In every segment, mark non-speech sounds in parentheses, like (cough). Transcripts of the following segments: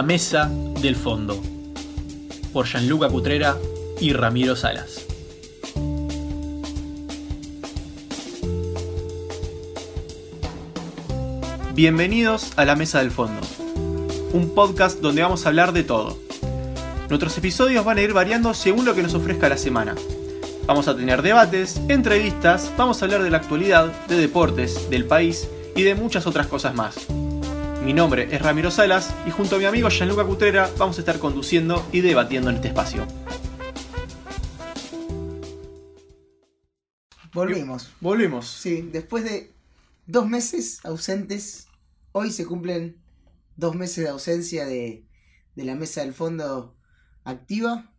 La Mesa del Fondo, por Gianluca Cutrera y Ramiro Salas. Bienvenidos a La Mesa del Fondo, un podcast donde vamos a hablar de todo. Nuestros episodios van a ir variando según lo que nos ofrezca la semana. Vamos a tener debates, entrevistas, vamos a hablar de la actualidad, de deportes, del país y de muchas otras cosas más. Mi nombre es Ramiro Salas y junto a mi amigo Gianluca Cutrera vamos a estar conduciendo y debatiendo en este espacio. Volvimos. Volvimos. Sí, después de dos meses ausentes, hoy se cumplen dos meses de ausencia de, de la mesa del fondo activa.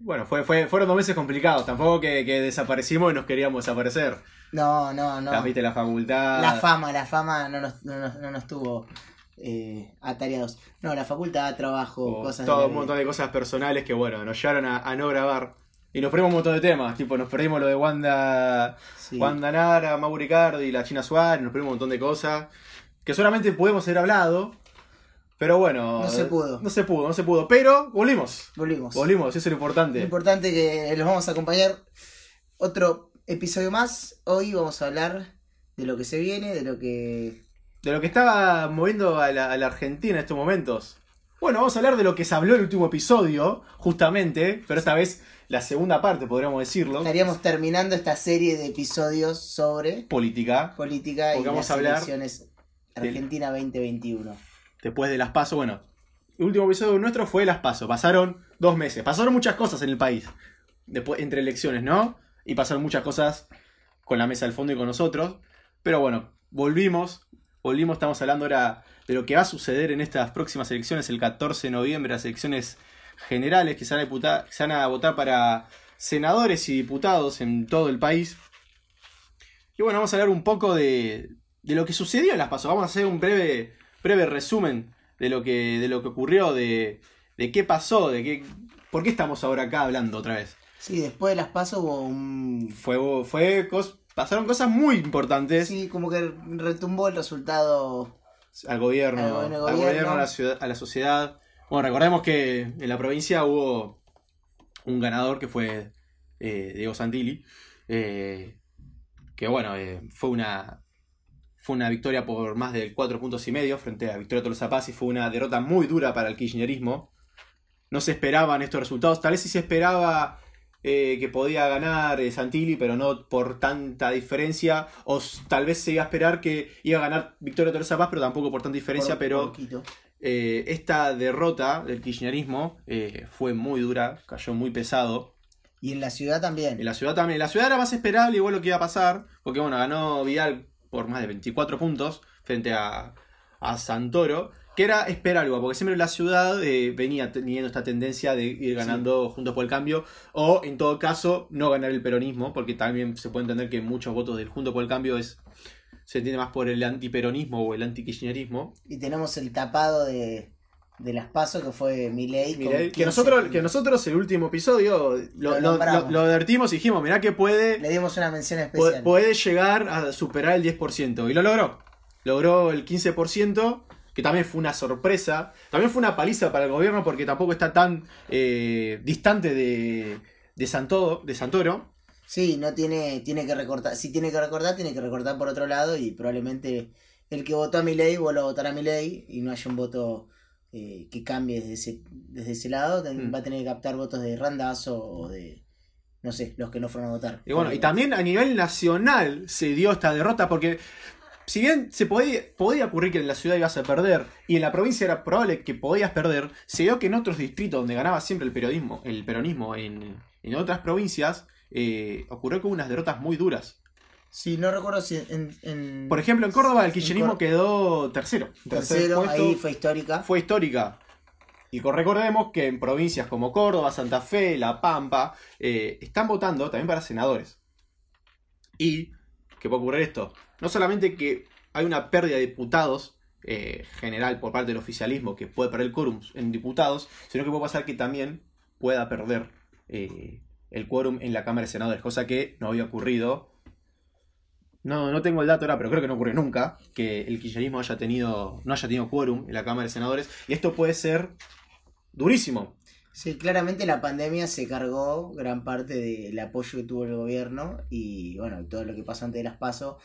Bueno, fue, fue, fueron dos meses complicados. Tampoco que, que desaparecimos y nos queríamos desaparecer. No, no, no. La, viste la facultad. La fama, la fama no nos, no nos, no nos tuvo eh, atareados. No, la facultad, trabajo, o cosas. todo un montón de cosas personales que, bueno, nos llevaron a, a no grabar. Y nos perdimos un montón de temas. Tipo, nos perdimos lo de Wanda, Sí. Wanda Nara, y la China Suárez. Nos perdimos un montón de cosas. Que solamente pudimos haber hablado. Pero bueno. No se pudo. No se pudo, no se pudo. Pero volvimos. Volvimos. Volvimos, eso es lo importante. Lo importante que los vamos a acompañar otro episodio más. Hoy vamos a hablar de lo que se viene, de lo que. De lo que estaba moviendo a la, a la Argentina en estos momentos. Bueno, vamos a hablar de lo que se habló en el último episodio, justamente, pero esta vez la segunda parte, podríamos decirlo. Estaríamos terminando esta serie de episodios sobre Política. política y vamos las a hablar elecciones Argentina 2021. Después de las pasos, bueno. El último episodio nuestro fue las pasos. Pasaron dos meses. Pasaron muchas cosas en el país. Después, entre elecciones, ¿no? Y pasaron muchas cosas con la mesa del fondo y con nosotros. Pero bueno, volvimos. Volvimos, estamos hablando ahora de lo que va a suceder en estas próximas elecciones, el 14 de noviembre, las elecciones generales que se van a, diputar- que se van a votar para senadores y diputados en todo el país. Y bueno, vamos a hablar un poco de, de lo que sucedió en las pasos. Vamos a hacer un breve, breve resumen de lo que, de lo que ocurrió, de, de qué pasó, de qué, por qué estamos ahora acá hablando otra vez. Sí, después de las pasos hubo un. Fue, fue cos- pasaron cosas muy importantes Sí, como que retumbó el resultado. al gobierno, Al gobierno, a, la ciudad- a la sociedad. Bueno, recordemos que en la provincia hubo un ganador que fue eh, Diego Santilli, eh, que bueno, eh, fue una fue una victoria por más de 4 puntos y medio frente a Victoria Tolosa Paz y fue una derrota muy dura para el kirchnerismo. No se esperaban estos resultados, tal vez sí se esperaba eh, que podía ganar eh, Santilli, pero no por tanta diferencia, o tal vez se iba a esperar que iba a ganar Victoria Tolosa Paz, pero tampoco por tanta diferencia, por pero eh, esta derrota del kirchnerismo eh, fue muy dura, cayó muy pesado. Y en la ciudad también. En la ciudad también. En la ciudad era más esperable igual lo que iba a pasar, porque bueno, ganó Vidal por más de 24 puntos frente a, a Santoro, que era esperable, igual, porque siempre la ciudad eh, venía teniendo esta tendencia de ir ganando juntos por el cambio, o en todo caso no ganar el peronismo, porque también se puede entender que muchos votos del Junto por el Cambio es se entiende más por el antiperonismo o el antikirchnerismo. Y tenemos el tapado de, de las pasos que fue Milei. que 15 nosotros, que nosotros el último episodio lo, Lo advertimos y dijimos, mirá que puede, Le dimos una mención especial. puede llegar a superar el 10%. Y lo logró. Logró el 15%, que también fue una sorpresa. También fue una paliza para el gobierno porque tampoco está tan eh, distante de, de, Santo, de Santoro. Sí, no tiene, tiene que recortar. Si tiene que recortar, tiene que recortar por otro lado. Y probablemente el que votó a Milei vuelva a votar a Milei y no haya un voto eh, que cambie desde ese, desde ese lado. Mm. Va a tener que captar votos de Randazo o de. No sé, los que no fueron a votar. Y bueno, y también a nivel nacional se dio esta derrota porque si bien se podía, podía ocurrir que en la ciudad ibas a perder y en la provincia era probable que podías perder, se dio que en otros distritos donde ganaba siempre el periodismo, el peronismo en, en otras provincias, eh, ocurrió con unas derrotas muy duras. Sí, no recuerdo si en. en- Por ejemplo, en Córdoba el kirchnerismo quedó tercero. Tercer Tercero, ahí fue histórica. fue histórica. Y recordemos que en provincias como Córdoba, Santa Fe, La Pampa, eh, están votando también para senadores. Y, ¿qué puede ocurrir esto? No solamente que hay una pérdida de diputados eh, general por parte del oficialismo, que puede perder el quórum en diputados, sino que puede pasar que también pueda perder eh, el quórum en la Cámara de Senadores, cosa que no había ocurrido no, no tengo el dato ahora, pero creo que no ocurrió nunca, que el kirchnerismo haya tenido, no haya tenido quórum en la Cámara de Senadores. Y esto puede ser durísimo. Sí, claramente la pandemia se cargó gran parte del apoyo que tuvo el gobierno y bueno, todo lo que pasó antes de las pasos.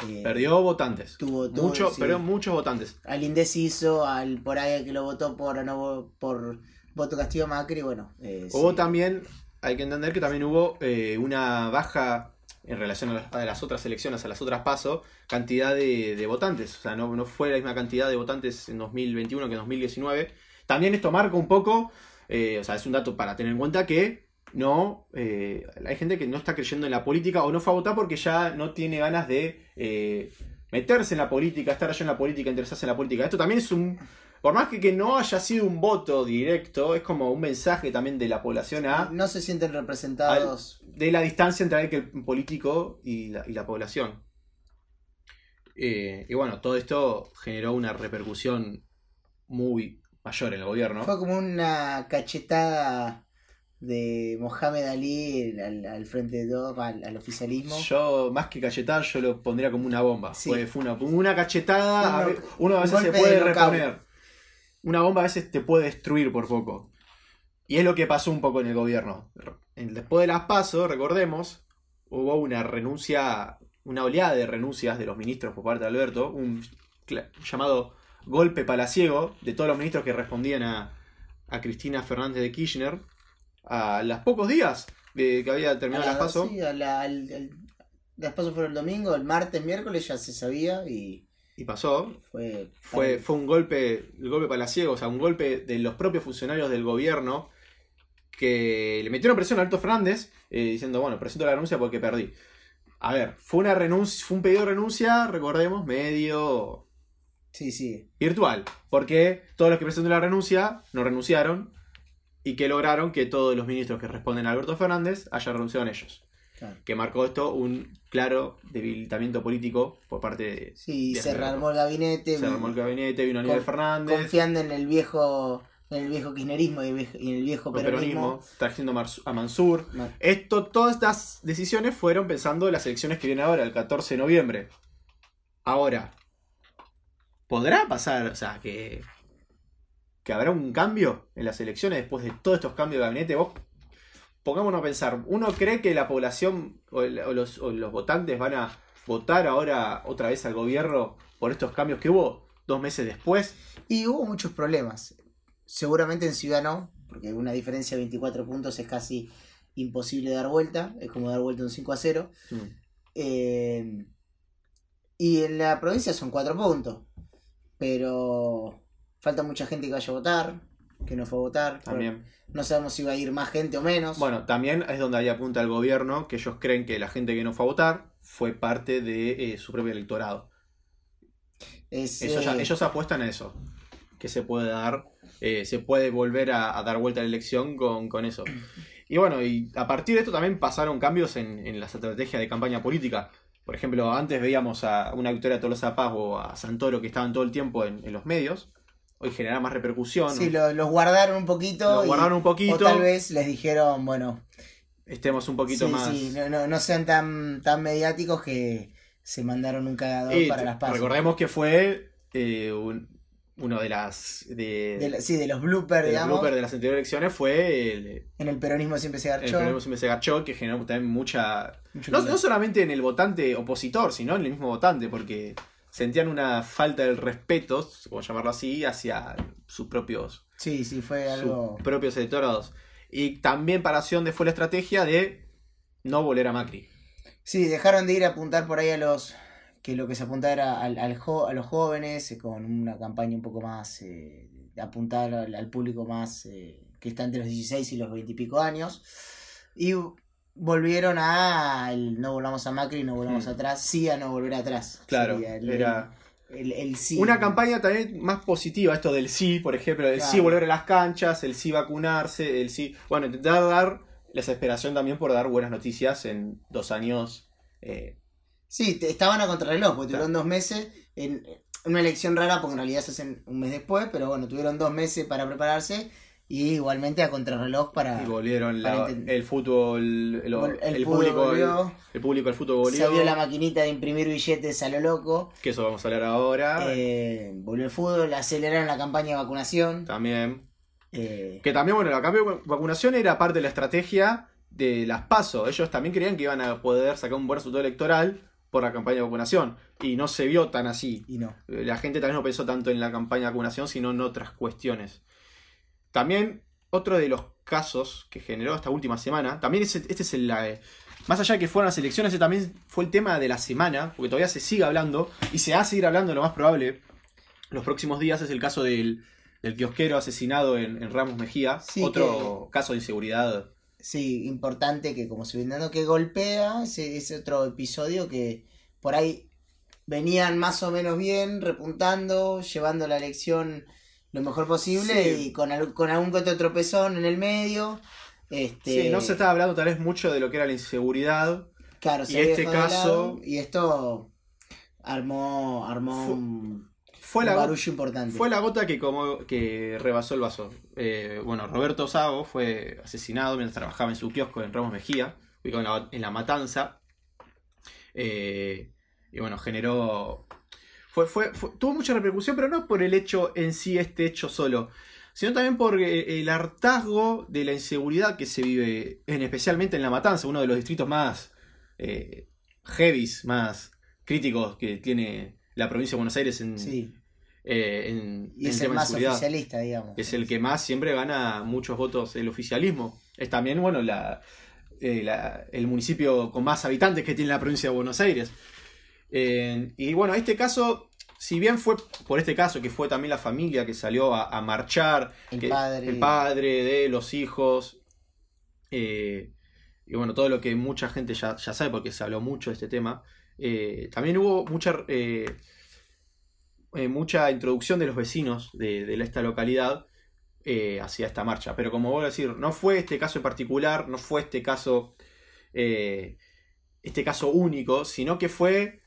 Eh, Perdió votantes. Tuvo Mucho, sí. Perdió muchos votantes. Al indeciso, al por ahí que lo votó por no por voto castigo Macri, bueno. eh, Hubo sí. también, hay que entender que también hubo eh, una baja en relación a las, a las otras elecciones, a las otras pasos, cantidad de, de votantes. O sea, no, no fue la misma cantidad de votantes en 2021 que en 2019. También esto marca un poco, eh, o sea, es un dato para tener en cuenta que no, hay gente que no está creyendo en la política o no fue a votar porque ya no tiene ganas de eh, meterse en la política, estar allá en la política, interesarse en la política. Esto también es un, por más que, que no haya sido un voto directo, es como un mensaje también de la población a No se sienten representados. de la distancia entre el político y la, y la población. Eh, y bueno, todo esto generó una repercusión muy mayor en el gobierno. Fue como una cachetada de Mohamed Ali al, al frente de todo, al, al oficialismo. Yo, más que cachetada, yo lo pondría como una bomba. Sí. Fue, una, una cachetada, a Un- ver, uno a veces se puede reponer. Una bomba a veces te puede destruir por poco. Y es lo que pasó un poco en el gobierno. Después de las pasos, recordemos, hubo una renuncia, una oleada de renuncias de los ministros por parte de Alberto, un llamado golpe palaciego de todos los ministros que respondían a, a Cristina Fernández de Kirchner a los pocos días de que había terminado las pasos. Sí, la- las pasos fueron el domingo, el martes, miércoles ya se sabía y Y pasó, fue. Fue, fue un golpe, el golpe palaciego, o sea, un golpe de los propios funcionarios del gobierno que le metieron presión a Alberto Fernández eh, diciendo, bueno, presento la renuncia porque perdí. A ver, fue una renuncia, fue un pedido de renuncia, recordemos, medio Sí, sí. virtual, porque todos los que presentaron la renuncia no renunciaron y que lograron que todos los ministros que responden a Alberto Fernández hayan renunciado en ellos. claro. Que marcó esto un claro debilitamiento político por parte de... Sí, de se rearmó el gabinete. Se armó el gabinete, vino Aníbal Con- Fernández. Confiando en el viejo. En el viejo kirchnerismo y en el viejo peronismo. peronismo, trayendo a a Mansur. Ma- Esto, todas estas decisiones fueron pensando en las elecciones que vienen ahora, el 14 de noviembre. Ahora, ¿podrá pasar, o sea, que, que habrá un cambio en las elecciones después de todos estos cambios de gabinete? Vos, pongámonos a pensar, ¿uno cree que la población o, el- o los, o los votantes van a votar ahora otra vez al gobierno por estos cambios que hubo dos meses después? Y hubo muchos problemas. Seguramente en Ciudad no, porque una diferencia de 24 puntos es casi imposible dar vuelta. Es como dar vuelta un 5 a 0. Mm. Eh, y en la provincia son 4 puntos. Pero falta mucha gente que vaya a votar, que no fue a votar. También. No sabemos si va a ir más gente o menos. Bueno, también es donde ahí apunta el gobierno, que ellos creen que la gente que no fue a votar fue parte de eh, su propio electorado. Es, Ellos, ya- eh, ellos apuestan a eso, que se puede dar, eh, se puede volver a, a dar vuelta a la elección con, con eso. (clears throat) Y bueno, y a partir de esto también pasaron cambios en, en las estrategias de campaña política. Por ejemplo, antes veíamos a una Victoria Tolosa Paz o a Santoro que estaban todo el tiempo en, en los medios. Hoy genera más repercusión. Sí, lo- los guardaron un poquito. Los guardaron un O poquito. tal vez les dijeron, bueno, Estemos un poquito sí, más. sí, no, no- no sean tan, tan mediáticos que se mandaron un cagador para las pasos. Recordemos que fue eh, un- uno de las de, De la- sí, de los bloopers, de los digamos. bloopers de las anteriores elecciones fue el, En el peronismo siempre se el garchó. peronismo siempre se agachó, que generó también mucha no, no solamente en el votante opositor, sino en el mismo votante, porque sentían una falta de respeto, como llamarlo así, hacia sus propios, Sí, sí, fue algo. sus propios electorados. Y también para dónde fue la estrategia de no volver a Macri. Sí, dejaron de ir a apuntar por ahí a los. Que lo que se apuntaba era al, al jo- a los jóvenes, eh, con una campaña un poco más. Eh, apuntada al, al público más. eh, que está entre los 16 y los 20 y pico años. Y volvieron a. el no volvamos a Macri, no volvamos Hmm. atrás. Sí a no volver atrás. Claro, Sería el, era el, el sí. una campaña también más positiva, esto del sí, por ejemplo, el sí volver a las canchas, el sí vacunarse, el sí... Bueno, intentar dar la desesperación también por dar buenas noticias en dos años. eh, Sí, te- estaban a contrarreloj, porque Claro. tuvieron dos meses. En una elección rara, porque en realidad se hacen un mes después, pero bueno, tuvieron dos meses para prepararse. Y igualmente a contrarreloj para... Y volvieron la- para el fútbol, el, el el fútbol público, volvió. el, el público del fútbol volvió. Salió la maquinita de imprimir billetes a lo loco. Que eso vamos a hablar ahora. eh, volvió el fútbol, aceleraron la campaña de vacunación. También. eh, Que también, bueno, la campaña de vacunación era parte de la estrategia de las PASO. Ellos también creían que iban a poder sacar un buen resultado electoral por la campaña de vacunación. Y no se vio tan así. y no. La gente también no pensó tanto en la campaña de vacunación, sino en otras cuestiones. También, otro de los casos que generó esta última semana, también es, este es el... la- más allá de que fueron las elecciones, ese también fue el tema de la semana, porque todavía se sigue hablando, y se va a seguir hablando lo más probable los próximos días, es el caso del, del kiosquero asesinado en, en Ramos Mejía, Sí, otro caso de inseguridad. Sí, importante que como se viene dando que golpea, ese, ese otro episodio que por ahí venían más o menos bien, repuntando, llevando la elección lo mejor posible Sí. y con, con algún que otro tropezón en el medio. Este, Sí, no se estaba hablando tal vez mucho de lo que era la inseguridad. Claro, y este caso- y esto armó, armó Fue- un, Fue la, barullo importante. Fue la gota que, como, que rebasó el vaso. Eh, bueno, Roberto Sago fue asesinado mientras trabajaba en su kiosco en Ramos Mejía, ubicado en la, en la Matanza. Eh, y bueno, generó. Fue, fue, fue- tuvo mucha repercusión, pero no por el hecho en sí, este hecho solo, sino también por eh, el hartazgo de la inseguridad que se vive, en, especialmente en La Matanza, uno de los distritos más eh, heavies, más críticos que tiene la provincia de Buenos Aires en, Sí, eh, en, y en es el más oficialista, digamos. Es el que más siempre gana muchos votos el oficialismo. Es también, bueno, la, eh, la- el municipio con más habitantes que tiene la provincia de Buenos Aires. Eh, y bueno, este caso, si bien fue por este caso, que fue también la familia que salió a, a marchar, El que- padre. el padre de los hijos, eh, y bueno, todo lo que mucha gente ya, ya sabe porque se habló mucho de este tema, eh, también hubo mucha, eh, mucha introducción de los vecinos de, de esta localidad hacia esta marcha. Pero como vuelvo a decir, no fue este caso en particular, no fue este caso, este caso único, sino que fue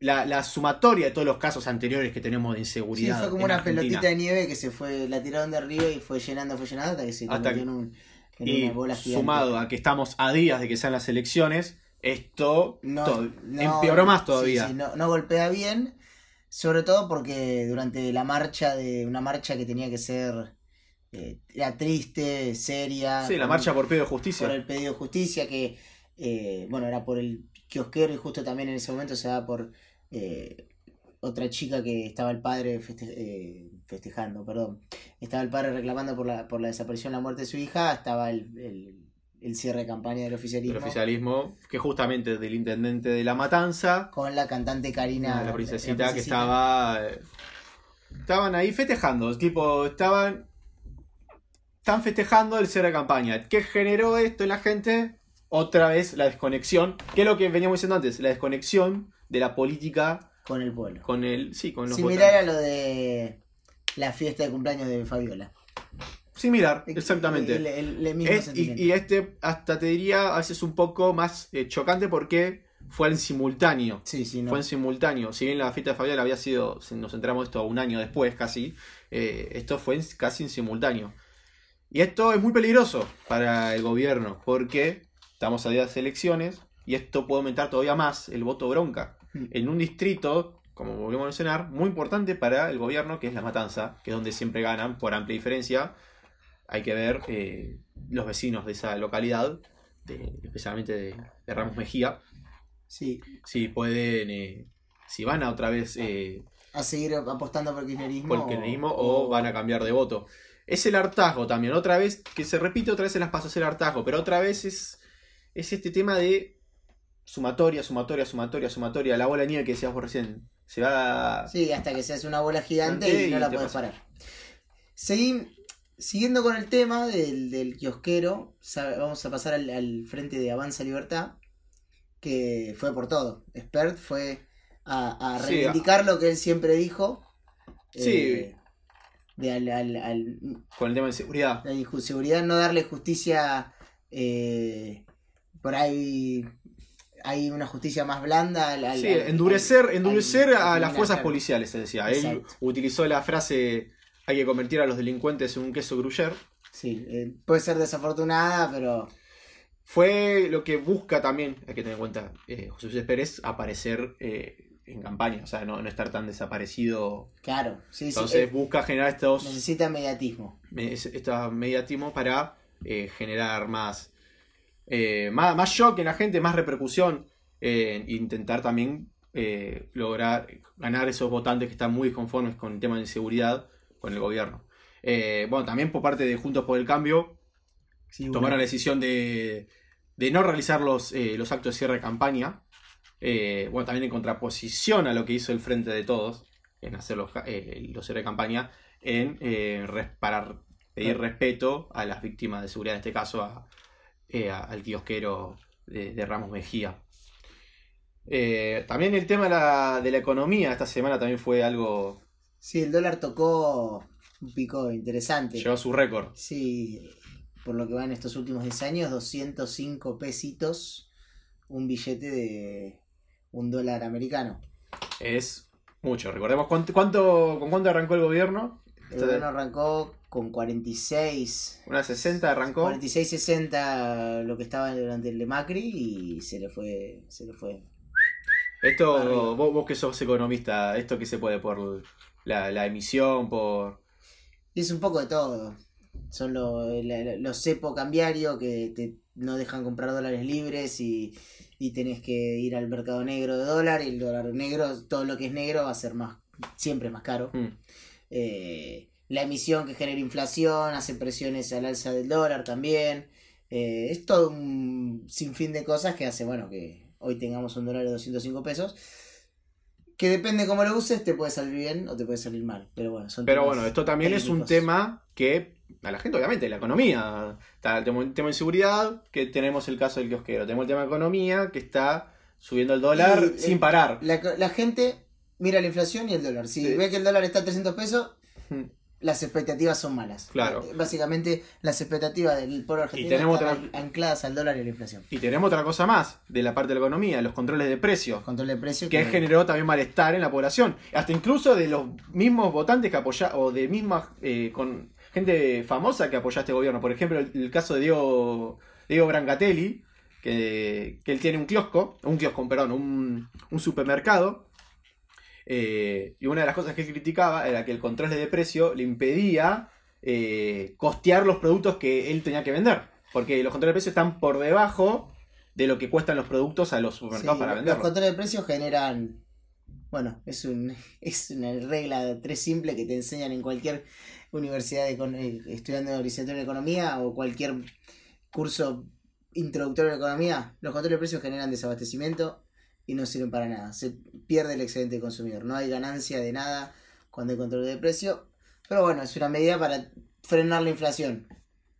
la, la sumatoria de todos los casos anteriores que tenemos de Sí, inseguridad. fue como una Argentina. pelotita de nieve que se fue, la tiraron de arriba y fue llenando, fue llenando hasta que se Hasta convirtió que- en, un, en Y una bola gigante. sumado a que estamos a días de que sean las elecciones, esto no, to- no- empeoró más sí, todavía. sí, no, no golpea bien, sobre todo porque durante la marcha de una marcha que tenía que ser eh, era triste, seria, Sí, la marcha por pedido de por justicia. el pedido de justicia que eh, bueno era por el kiosquero y justo también en ese momento se da por eh, otra chica que estaba el padre feste- eh, festejando, perdón, estaba el padre reclamando por la, por la desaparición, la muerte de su hija, estaba el, el- el cierre de campaña del oficialismo. El oficialismo, que justamente del intendente de La Matanza, con la cantante Karina. la princesita, la que princesita. estaba. eh, Estaban ahí festejando, tipo, estaban. Están festejando el cierre de campaña. ¿Qué generó esto en la gente? Otra vez la desconexión. ¿Qué es lo que veníamos diciendo antes? La desconexión de la política con el pueblo. con el. Sí, con los Similar a votantes. lo de la fiesta de cumpleaños de Fabiola. Similar, exactamente. El, el- el mismo Es- y, este, hasta te diría, a veces un poco más eh, chocante porque fue en simultáneo. Sí, sí, no. Fue en simultáneo. Si bien la fiesta de Fabiola había sido, si nos enteramos esto un año después casi, eh, esto fue en- casi en simultáneo. Y esto es muy peligroso para el gobierno porque estamos a días de elecciones y esto puede aumentar todavía más el voto bronca. Mm. En un distrito, como volvemos a mencionar, muy importante para el gobierno, que es La Matanza, que es donde siempre ganan por amplia diferencia. Hay que ver eh, los vecinos de esa localidad, de- especialmente de, de Ramos Mejía, Sí, si pueden, eh, si van a otra vez eh, a seguir apostando por el kirchnerismo. por el kirchnerismo o van a cambiar de voto. Es el hartazgo también, otra vez, que se repite otra vez en las pasos el hartazgo, pero otra vez es, es este tema de sumatoria, sumatoria, sumatoria, sumatoria, la bola de nieve que decías vos recién. Se va... Sí, hasta que se hace una bola gigante y no la puedes parar. Seguim- siguiendo con el tema del, del kiosquero, vamos a pasar al, al frente de Avanza Libertad, que fue por todo. Expert fue a, a Sí, reivindicar lo que él siempre dijo. Sí. eh, de al, al- al- Con el tema de seguridad. la inseguridad, no darle justicia. eh, por ahí hay una justicia más blanda. al- al- Sí, al- endurecer, endurecer a las fuerzas claro. policiales, se decía. Él utilizó la frase hay que convertir a los delincuentes en un queso gruyere. Sí, eh, puede ser desafortunada, pero Fue lo que busca también, hay que tener en cuenta, eh, José Luis Pérez, aparecer eh, en campaña, o sea, no, no estar tan desaparecido. claro, sí, sí, Entonces busca generar estos, necesita mediatismo. me- es- estos mediatismos para eh, generar más, eh, más, más shock en la gente, más repercusión, eh, intentar también eh, lograr ganar esos votantes que están muy conformes con el tema de inseguridad con el gobierno. Eh, bueno, también por parte de Juntos por el Cambio, Sí, tomaron la decisión de, de no realizar los, los actos de cierre de campaña. Bueno, también en contraposición a lo que hizo el Frente de Todos, en hacer los, eh, los cierre de campaña, en para pedir respeto a las víctimas de seguridad, en este caso a, eh, al kiosquero de, de Ramos Mejía. Eh, también el tema de la, de la economía esta semana también fue algo. Sí, el dólar tocó un pico interesante. llegó a su récord. Sí, por lo que va en estos últimos 10 años, 205 pesitos, un billete de un dólar americano. Es mucho. Recordemos cuánto, cuánto- con cuánto arrancó el gobierno. El gobierno arrancó con 46, Una 60 arrancó. 46, 60 lo que estaba durante el de Macri y se le fue, se le fue. Esto, vos, vos que sos economista, esto que se puede por la, la emisión, por... Es un poco de todo. Son lo- la- los cepo cambiario que te no dejan comprar dólares libres y, y tenés que ir al mercado negro de dólar y el dólar negro, todo lo que es negro va a ser más, siempre más caro. Mm. Eh, la emisión que genera inflación hace presiones al alza del dólar también. Eh, es todo un sinfín de cosas que hace, bueno, que hoy tengamos un dólar de 205 pesos. Que depende cómo lo uses, te puede salir bien o te puede salir mal. Pero bueno, son Pero bueno, esto también es un tema que a la gente, obviamente, la economía. Está el tema, el tema de seguridad, que tenemos el caso del kiosquero. Tenemos el tema de economía, que está subiendo el dólar Y, sin eh, parar. La, la gente mira la inflación y el dólar. Si Sí. ve que el dólar está a 300 pesos, Mm. las expectativas son malas. Claro. Eh, Básicamente, las expectativas del pueblo argentino tenemos están otra- ancladas al dólar y a la inflación. Y tenemos otra cosa más de la parte de la economía, los controles de precios. Control de precios. que generó también malestar en la población. Hasta incluso de los mismos votantes que apoyaron, o de misma eh, con gente famosa que apoya a este gobierno. Por ejemplo, el, el caso de Diego, Diego Brancatelli, que, que él tiene un kiosco, un kiosco, perdón, un, un supermercado. Eh, y una de las cosas que él criticaba era que el control de precio le impedía eh, costear los productos que él tenía que vender. Porque los controles de precio están por debajo de lo que cuestan los productos a los supermercados Sí, para los venderlos. controles de precios generan. Bueno, es, un, (laughs) es una regla de tres simple que te enseñan en cualquier universidad de, eh, estudiando de licenciatura en economía o cualquier curso introductorio de economía. Los controles de precios generan desabastecimiento y no sirven para nada. Se pierde el excedente del consumidor. No hay ganancia de nada cuando hay control de precio. Pero bueno, es una medida para frenar la inflación.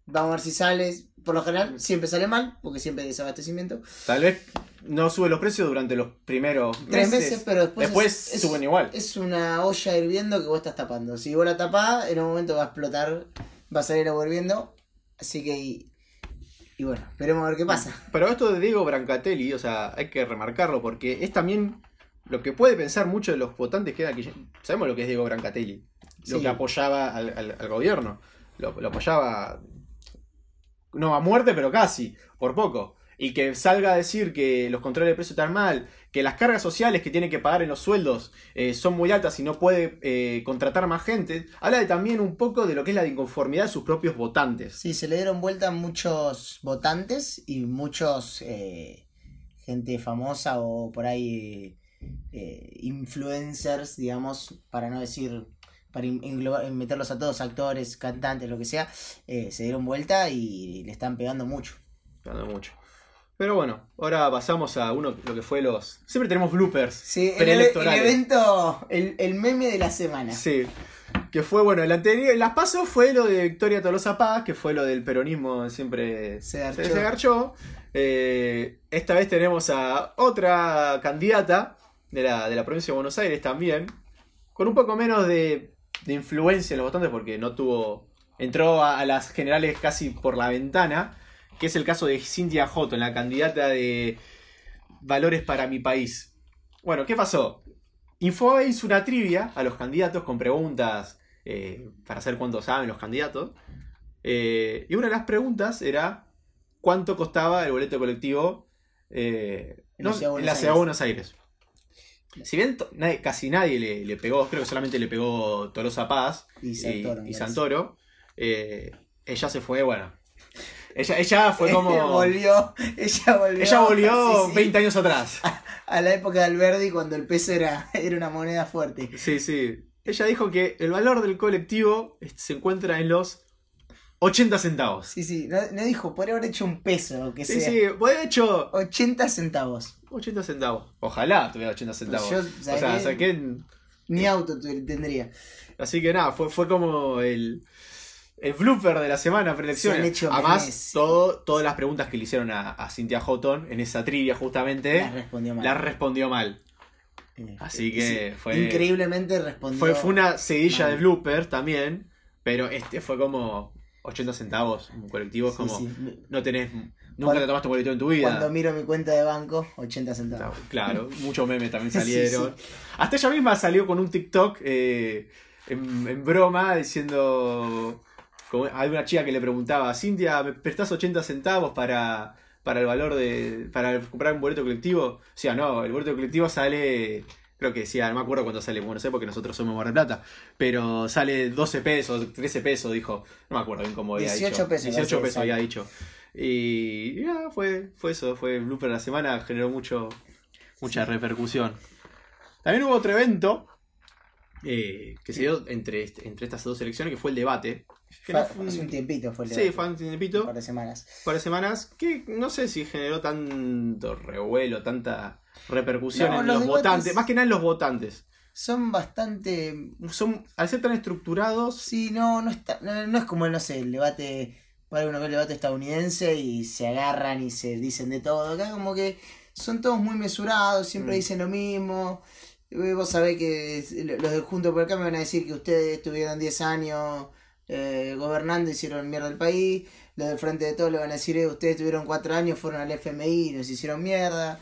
Vamos a ver si sale. Por lo general siempre sale mal, porque siempre hay desabastecimiento. Tal vez no suben los precios durante los primeros Tres meses. meses, pero después, Después es- es- suben igual. Es una olla hirviendo que vos estás tapando. Si vos la tapás, en un momento va a explotar, va a salir agua hirviendo. Así que. Y, bueno, veremos a ver qué pasa. Pero esto de Diego Brancatelli, o sea, hay que remarcarlo porque es también lo que puede pensar muchos de los votantes que aquí. Sabemos lo que es Diego Brancatelli. Lo que apoyaba al, al- al gobierno. Lo, lo apoyaba. No a muerte, pero casi, por poco. Y que salga a decir que los controles de precios están mal, que las cargas sociales que tiene que pagar en los sueldos eh, son muy altas y no puede eh, contratar más gente, habla de también un poco de lo que es la inconformidad de sus propios votantes. Sí, se le dieron vuelta muchos votantes y muchos. eh, gente famosa o por ahí. eh, influencers, digamos, para no decir. Para meterlos a todos, actores, cantantes, lo que sea, eh, se dieron vuelta y le están pegando mucho. Dando mucho. Pero bueno, ahora pasamos a uno lo que fue los. Siempre tenemos bloopers. Sí, el, el Preelectorales. evento, el, el meme de la semana. Sí. Que fue, bueno, el anterior. Las pasos fue lo de Victoria Tolosa Paz, que fue lo del peronismo siempre Se garchó. se garchó. Eh, esta vez tenemos a otra candidata de la, de la provincia de Buenos Aires también. Con un poco menos de, de influencia en los votantes, porque no tuvo. Entró a, a las generales casi por la ventana. Que es el caso de Cintia Joto, la candidata de Valores para mi país. Bueno, ¿qué pasó? Infobae hizo una trivia a los candidatos con preguntas eh, para saber cuánto saben los candidatos. Eh, y una de las preguntas era cuánto costaba el boleto colectivo eh, En no, la ciudad de en la Buenos ciudad de Aires. Buenos Aires. Si bien nadie- casi nadie le, le pegó, creo que solamente le pegó Tolosa Paz Y y, Santoro. y. Santoro, ella se fue, bueno. Ella, ella fue como. volvió, ella volvió. ella volvió sí, sí, 20 años atrás. (laughs) a la época de Alberdi cuando el peso era, (laughs) era una moneda fuerte. Sí, sí. Ella dijo que el valor del colectivo este, se encuentra en los 80 centavos. Sí, sí, no, no dijo, podría haber hecho un peso que Sí, sea. sí, pues de hecho, 80 centavos. 80 centavos. Ojalá tuviera 80 centavos. Yo o sea, saqué- Ni auto tendría. Así que nada, fue, fue como el, el blooper de la semana Se han hecho Además, todo, todas las preguntas que le hicieron a, a Cynthia Houghton en esa trivia justamente, Las respondió mal. las respondió mal. Eh, Así sí, que fue. Increíblemente respondió. Fue, fue una seguidilla mal. de blooper también, pero este fue como 80 centavos, un colectivo, es Sí, como sí. no tenés, nunca Cuando- te tomaste un boleto en tu vida. Cuando miro mi cuenta de banco, 80 centavos. Claro, muchos memes también (laughs) Sí, salieron. Hasta ella misma salió con un TikTok eh, en, en broma diciendo. Como- hay una chica que le preguntaba, Cintia, ¿me prestás 80 centavos para, para el valor de. para comprar un boleto colectivo? O sea, no, el boleto colectivo sale. Creo que decía, no me acuerdo cuánto sale, bueno, no sé porque nosotros somos Mar del Plata, pero sale 12 pesos, 13 pesos, dijo. No me acuerdo bien cómo había 18 dicho. pesos, 18 parece que pesos había dicho. Y, y nada, fue, fue eso, fue el blooper de la semana, generó mucho, mucha repercusión. También hubo otro evento eh, que se dio entre, este- entre estas dos elecciones, que fue el debate. Que Fue- no fue un- hace un tiempito fue el Sí, debate, fue un tiempito, un par de semanas. un par de semanas, que no sé si generó tanto revuelo, tanta repercusión No, en los votantes, más que nada en los votantes. Son bastante. Son, al ser tan estructurados, Sí, no, no está. No, no es como, no sé, el debate. Para uno ve el debate estadounidense y se agarran y se dicen de todo. Acá como que son todos muy mesurados, siempre Mm. dicen lo mismo. Vos sabés que los de Junto por acá me van a decir que ustedes estuvieron 10 años eh, gobernando, hicieron mierda el país. Los del Frente de Todos le van a decir, eh, ustedes tuvieron 4 años, fueron al FMI y nos hicieron mierda.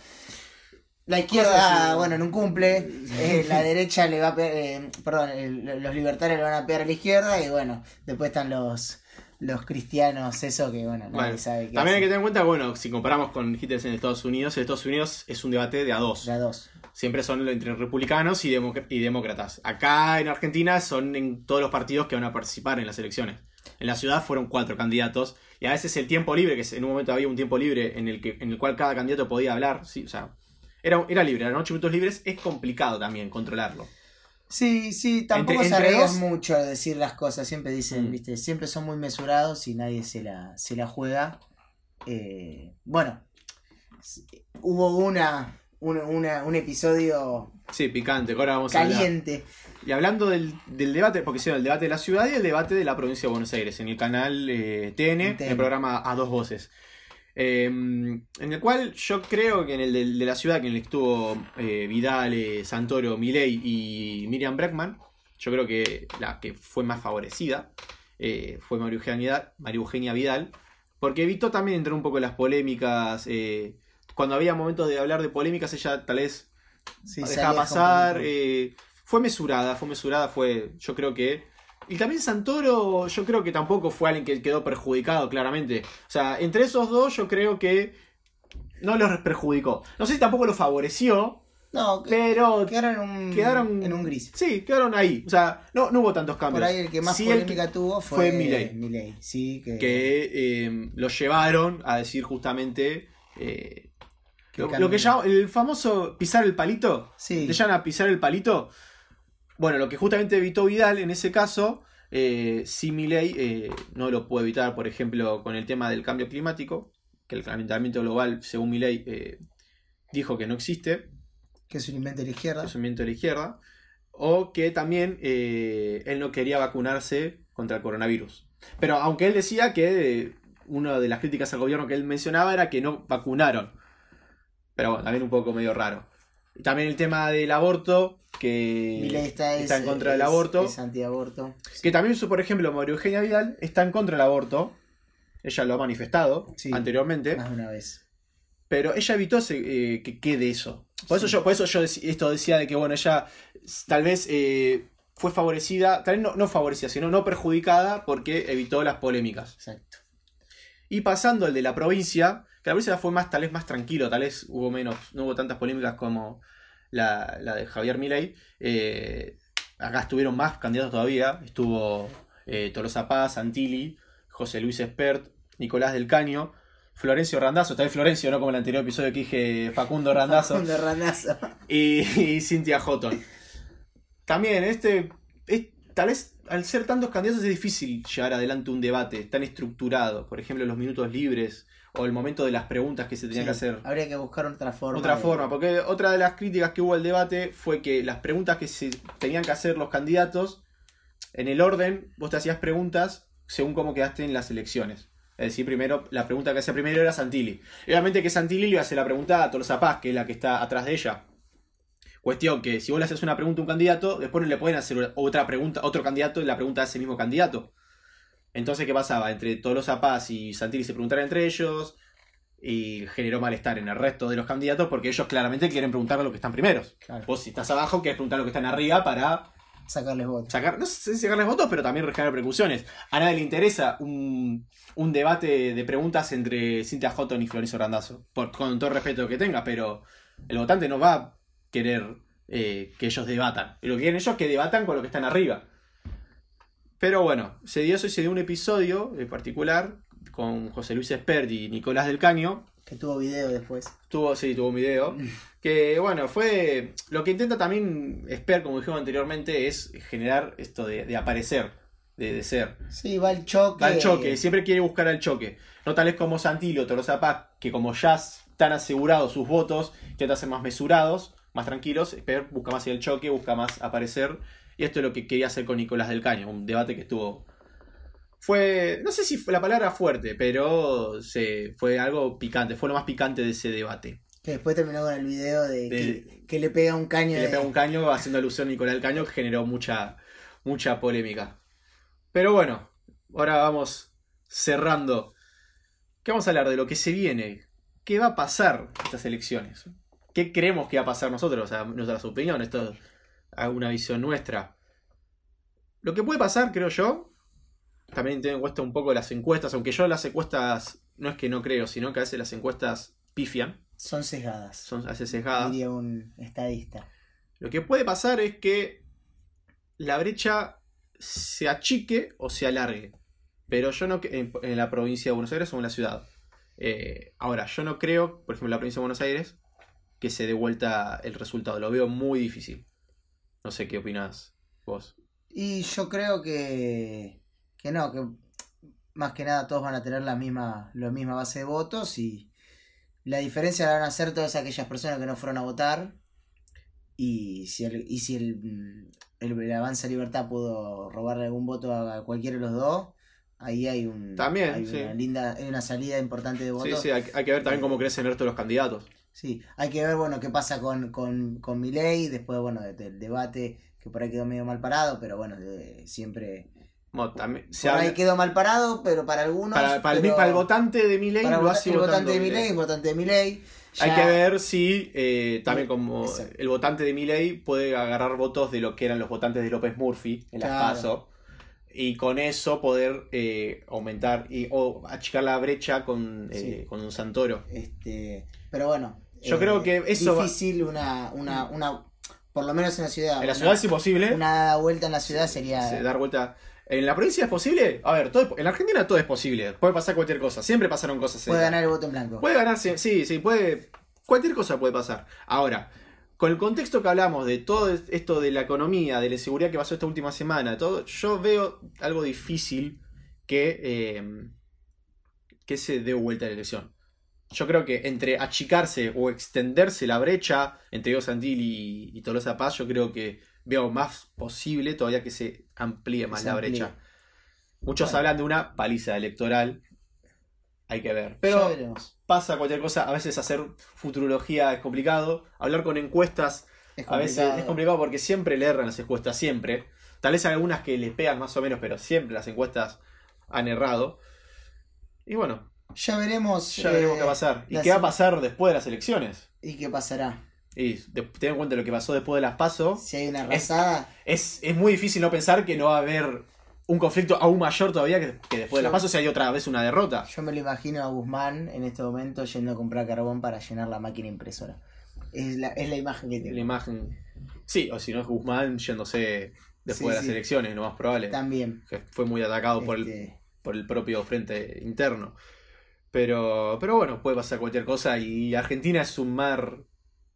La izquierda, así. bueno, no cumple. eh, la derecha le va a pegar, eh, perdón, el- los libertarios le van a pegar a la izquierda y bueno, después están los los cristianos, eso que bueno, nadie Bueno, sabe qué también hay que tener en cuenta, bueno, si comparamos con Hitler en Estados Unidos, en Estados Unidos es un debate de a dos. Siempre son entre republicanos y, democ- y demócratas. Acá en Argentina son en todos los partidos que van a participar en las elecciones. En la ciudad fueron cuatro candidatos y a veces el tiempo libre, que en un momento había un tiempo libre en el, que, en el cual cada candidato podía hablar, sí, o sea, era, era libre, eran ocho minutos libres, es complicado también controlarlo. Sí, sí, tampoco Entre- se arriesgan mucho a decir las cosas, siempre dicen, Mm. viste, siempre son muy mesurados y nadie se la, se la juega. Eh, bueno, hubo una, un, una- un episodio Sí, picante, ahora vamos a caliente. Y hablando del, del debate, porque hicieron el debate de la ciudad y el debate de la provincia de Buenos Aires, en el canal eh, TN, En TN. el programa A Dos Voces. Eh, en el cual yo creo que en el de, de la ciudad, que en el que estuvo eh, Vidal, eh, Santoro, Milei y Miriam Breckman, yo creo que la que fue más favorecida eh, fue María Eugenia, María Eugenia Vidal, porque evitó también entrar un poco en las polémicas. eh, cuando había momentos de hablar de polémicas, ella tal vez Sí, dejaba pasar. eh, fue mesurada, fue mesurada, fue. Yo creo que. Y también Santoro, yo creo que tampoco fue alguien que quedó perjudicado, claramente. O sea, entre esos dos, yo creo que no los perjudicó. No sé si tampoco los favoreció, no, pero. quedaron, en un, Quedaron. en un gris. Sí, quedaron ahí. O sea, no, no hubo tantos cambios. Por ahí el que más Sí, polémica tuvo fue, fue Milei. Milei, sí, que, que eh, lo llevaron a decir justamente. eh, lo, que llama el famoso pisar el palito. Sí, te llaman a pisar el palito. Bueno, lo que justamente evitó Vidal en ese caso, eh, si Milei eh, no lo puede evitar, por ejemplo, con el tema del cambio climático, que el calentamiento global, según Milei, eh, dijo que no existe, que es un invento de la izquierda. que es un viento de la izquierda, o que también él no quería vacunarse contra el coronavirus. Pero aunque él decía que una de las críticas al gobierno que él mencionaba era que no vacunaron. Pero bueno, también un poco medio raro. También el tema del aborto, que está, está es- en contra del aborto. Es antiaborto. Que también, por ejemplo, María Eugenia Vidal está en contra del aborto. Ella lo ha manifestado Sí. anteriormente. Más de una vez. Pero ella evitó eh, que quede eso. Por eso yo, por eso yo esto decía de que, bueno, ella tal vez eh, fue favorecida, tal vez no, no favorecida, sino no perjudicada porque evitó las polémicas. Exacto. Y pasando al de la provincia, que la provincia fue más, tal vez más tranquilo, tal vez hubo menos, no hubo tantas polémicas como la, la de Javier Milei. Eh, acá estuvieron más candidatos todavía. Estuvo eh, Tolosa Paz, Santilli, José Luis Espert, Nicolás del Caño, Florencio Randazzo, tal vez Florencio, no como el anterior episodio que dije Facundo Randazzo, Facundo Randazzo. y, y Cynthia Houghton. También, este, es- tal vez al ser tantos candidatos es difícil llevar adelante un debate tan estructurado. Por ejemplo, los minutos libres o el momento de las preguntas que se tenían Sí, que hacer. Habría que buscar otra forma. Otra de- forma, porque otra de las críticas que hubo al debate fue que las preguntas que se tenían que hacer los candidatos, en el orden, vos te hacías preguntas según cómo quedaste en las elecciones. Es decir, primero, la pregunta que hacía primero era Santilli. Obviamente que Santilli le a hacer la pregunta a Tolosa Paz, que es la que está atrás de ella. Cuestión que si vos le haces una pregunta a un candidato, después no le pueden hacer otra pregunta, otro candidato y la pregunta a ese mismo candidato. Entonces, ¿qué pasaba? Entre Tolosa Paz y Santilli se preguntaron entre ellos y generó malestar en el resto de los candidatos porque ellos claramente quieren preguntar a los que están primeros. Claro, Vos si estás abajo quieres preguntar a los que están arriba para sacarles votos. sacar, no sé si sacarles votos, pero también generar repercusiones. A nadie le interesa un, un debate de preguntas entre Cintia Houghton y Florencio Randazzo, por, con todo el respeto que tenga, pero el votante no va a querer eh, que ellos debatan. Lo que quieren ellos es que debatan con los que están arriba. Pero bueno, se dio eso y se dio un episodio en particular con José Luis Espert y Nicolás del Caño, Que tuvo video después. Tuvo, sí, tuvo un video. Que bueno, fue. Lo que intenta también Esper, como dijimos anteriormente, es generar esto de, de aparecer, de, de ser. Sí, va el choque. Va al choque, siempre quiere buscar al choque. No tal vez como Santillo, Tolosa Paz, que como ya están asegurados sus votos, intenta ser más mesurados, más tranquilos. Esper busca más el choque, busca más aparecer. Y esto es lo que quería hacer con Nicolás del Caño, un debate que estuvo. Fue. No sé si fue la palabra fuerte, pero se, fue algo picante, fue lo más picante de ese debate. Que después terminó con el video de, que, que le pega un caño que de... le pega un caño haciendo alusión a Nicolás del Caño que generó mucha, mucha polémica. Pero bueno, ahora vamos cerrando. ¿Qué vamos a hablar de lo que se viene? ¿Qué va a pasar en estas elecciones? ¿Qué creemos que va a pasar nosotros? O sea, nuestras opiniones, esto es una visión nuestra. Lo que puede pasar, creo yo, también tengo en cuenta un poco las encuestas, aunque yo las encuestas no es que no creo, sino que a veces las encuestas pifian, Son sesgadas. son a veces sesgadas. Diría un estadista. Lo que puede pasar es que la brecha se achique o se alargue. Pero yo no que- en, en la provincia de Buenos Aires o en la ciudad. Eh, ahora, yo no creo, por ejemplo, en la provincia de Buenos Aires, que se dé vuelta el resultado. Lo veo muy difícil. No sé qué opinas vos. Y yo creo que, que no, que más que nada todos van a tener la misma, la misma base de votos y la diferencia la van a hacer todas aquellas personas que no fueron a votar. Y si el, y si el, el, el Avanza Libertad pudo robarle algún voto a cualquiera de los dos, ahí hay un También, hay sí. una linda, hay una salida importante de Sí, votos. sí, hay, hay que ver también cómo crecen el resto de los candidatos. Sí, hay que ver, bueno, qué pasa con, con, con Milei, después, bueno, de- del debate, que por ahí quedó medio mal parado, pero bueno, de- siempre... Bueno, también, se Por ahí habla- quedó mal parado, pero para algunos... para, para el, pero para el votante de Milei lo hace el votante de Milei. Votante de Milei. Hay que ver si eh, también como Exacto. el votante de Milley puede agarrar votos de lo que eran los votantes de López Murphy en las Claro. PASO y con eso poder eh, aumentar y, o achicar la brecha con, eh, Sí. con un Santoro. Este, pero bueno. Yo creo que eso va- Difícil una, una, una... Por lo menos en la ciudad. En la una- ciudad es imposible Una vuelta en la ciudad sería... se- dar vuelta. En la provincia es posible. A ver, todo es- en la Argentina todo es posible. Puede pasar cualquier cosa. Siempre pasaron cosas. Puede ganar el voto en blanco. Puede ganarse, sí, sí, puede. Cualquier cosa puede pasar. Ahora, con el contexto que hablamos de todo esto de la economía, de la inseguridad que pasó esta última semana, todo, yo veo algo difícil que, eh, que se dé vuelta a la elección. Yo creo que entre achicarse o extenderse la brecha entre Diego Santil y, y Tolosa Paz, yo creo que veo más posible todavía que se amplíe más se la amplíe. brecha. Muchos Bueno. hablan de una paliza electoral. Hay que ver. Pero pasa cualquier cosa. A veces hacer futurología es complicado. Hablar con encuestas Es a veces es complicado porque siempre le erran las encuestas, siempre. Tal vez hay algunas que les pegan más o menos, pero siempre las encuestas han errado. Y bueno, Ya veremos. ya veremos eh, qué va a pasar. ¿Y la qué va a pasar después de las elecciones? ¿Y qué pasará? Y de- ten en cuenta lo que pasó después de las PASO. Si hay una arrasada, Es, es muy difícil no pensar que no va a haber un conflicto aún mayor todavía que, que después de las PASO si hay otra vez una derrota. yo me lo imagino a Guzmán en este momento yendo a comprar carbón para llenar la máquina impresora. Es la, es la imagen que La tengo. imagen. Sí, o si no es Guzmán yéndose después Sí, de las sí. elecciones, lo más probable. También. Que fue muy atacado por el, este, por el propio frente interno. Pero, pero bueno, puede pasar cualquier cosa y Argentina es un mar,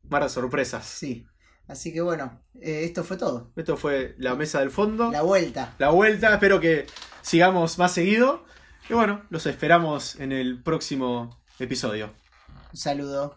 mar de sorpresas. Sí. Así que bueno, eh, esto fue todo. Esto fue la mesa del fondo. La vuelta. la vuelta. Espero que sigamos más seguido. Y bueno, los esperamos en el próximo episodio. Un saludo.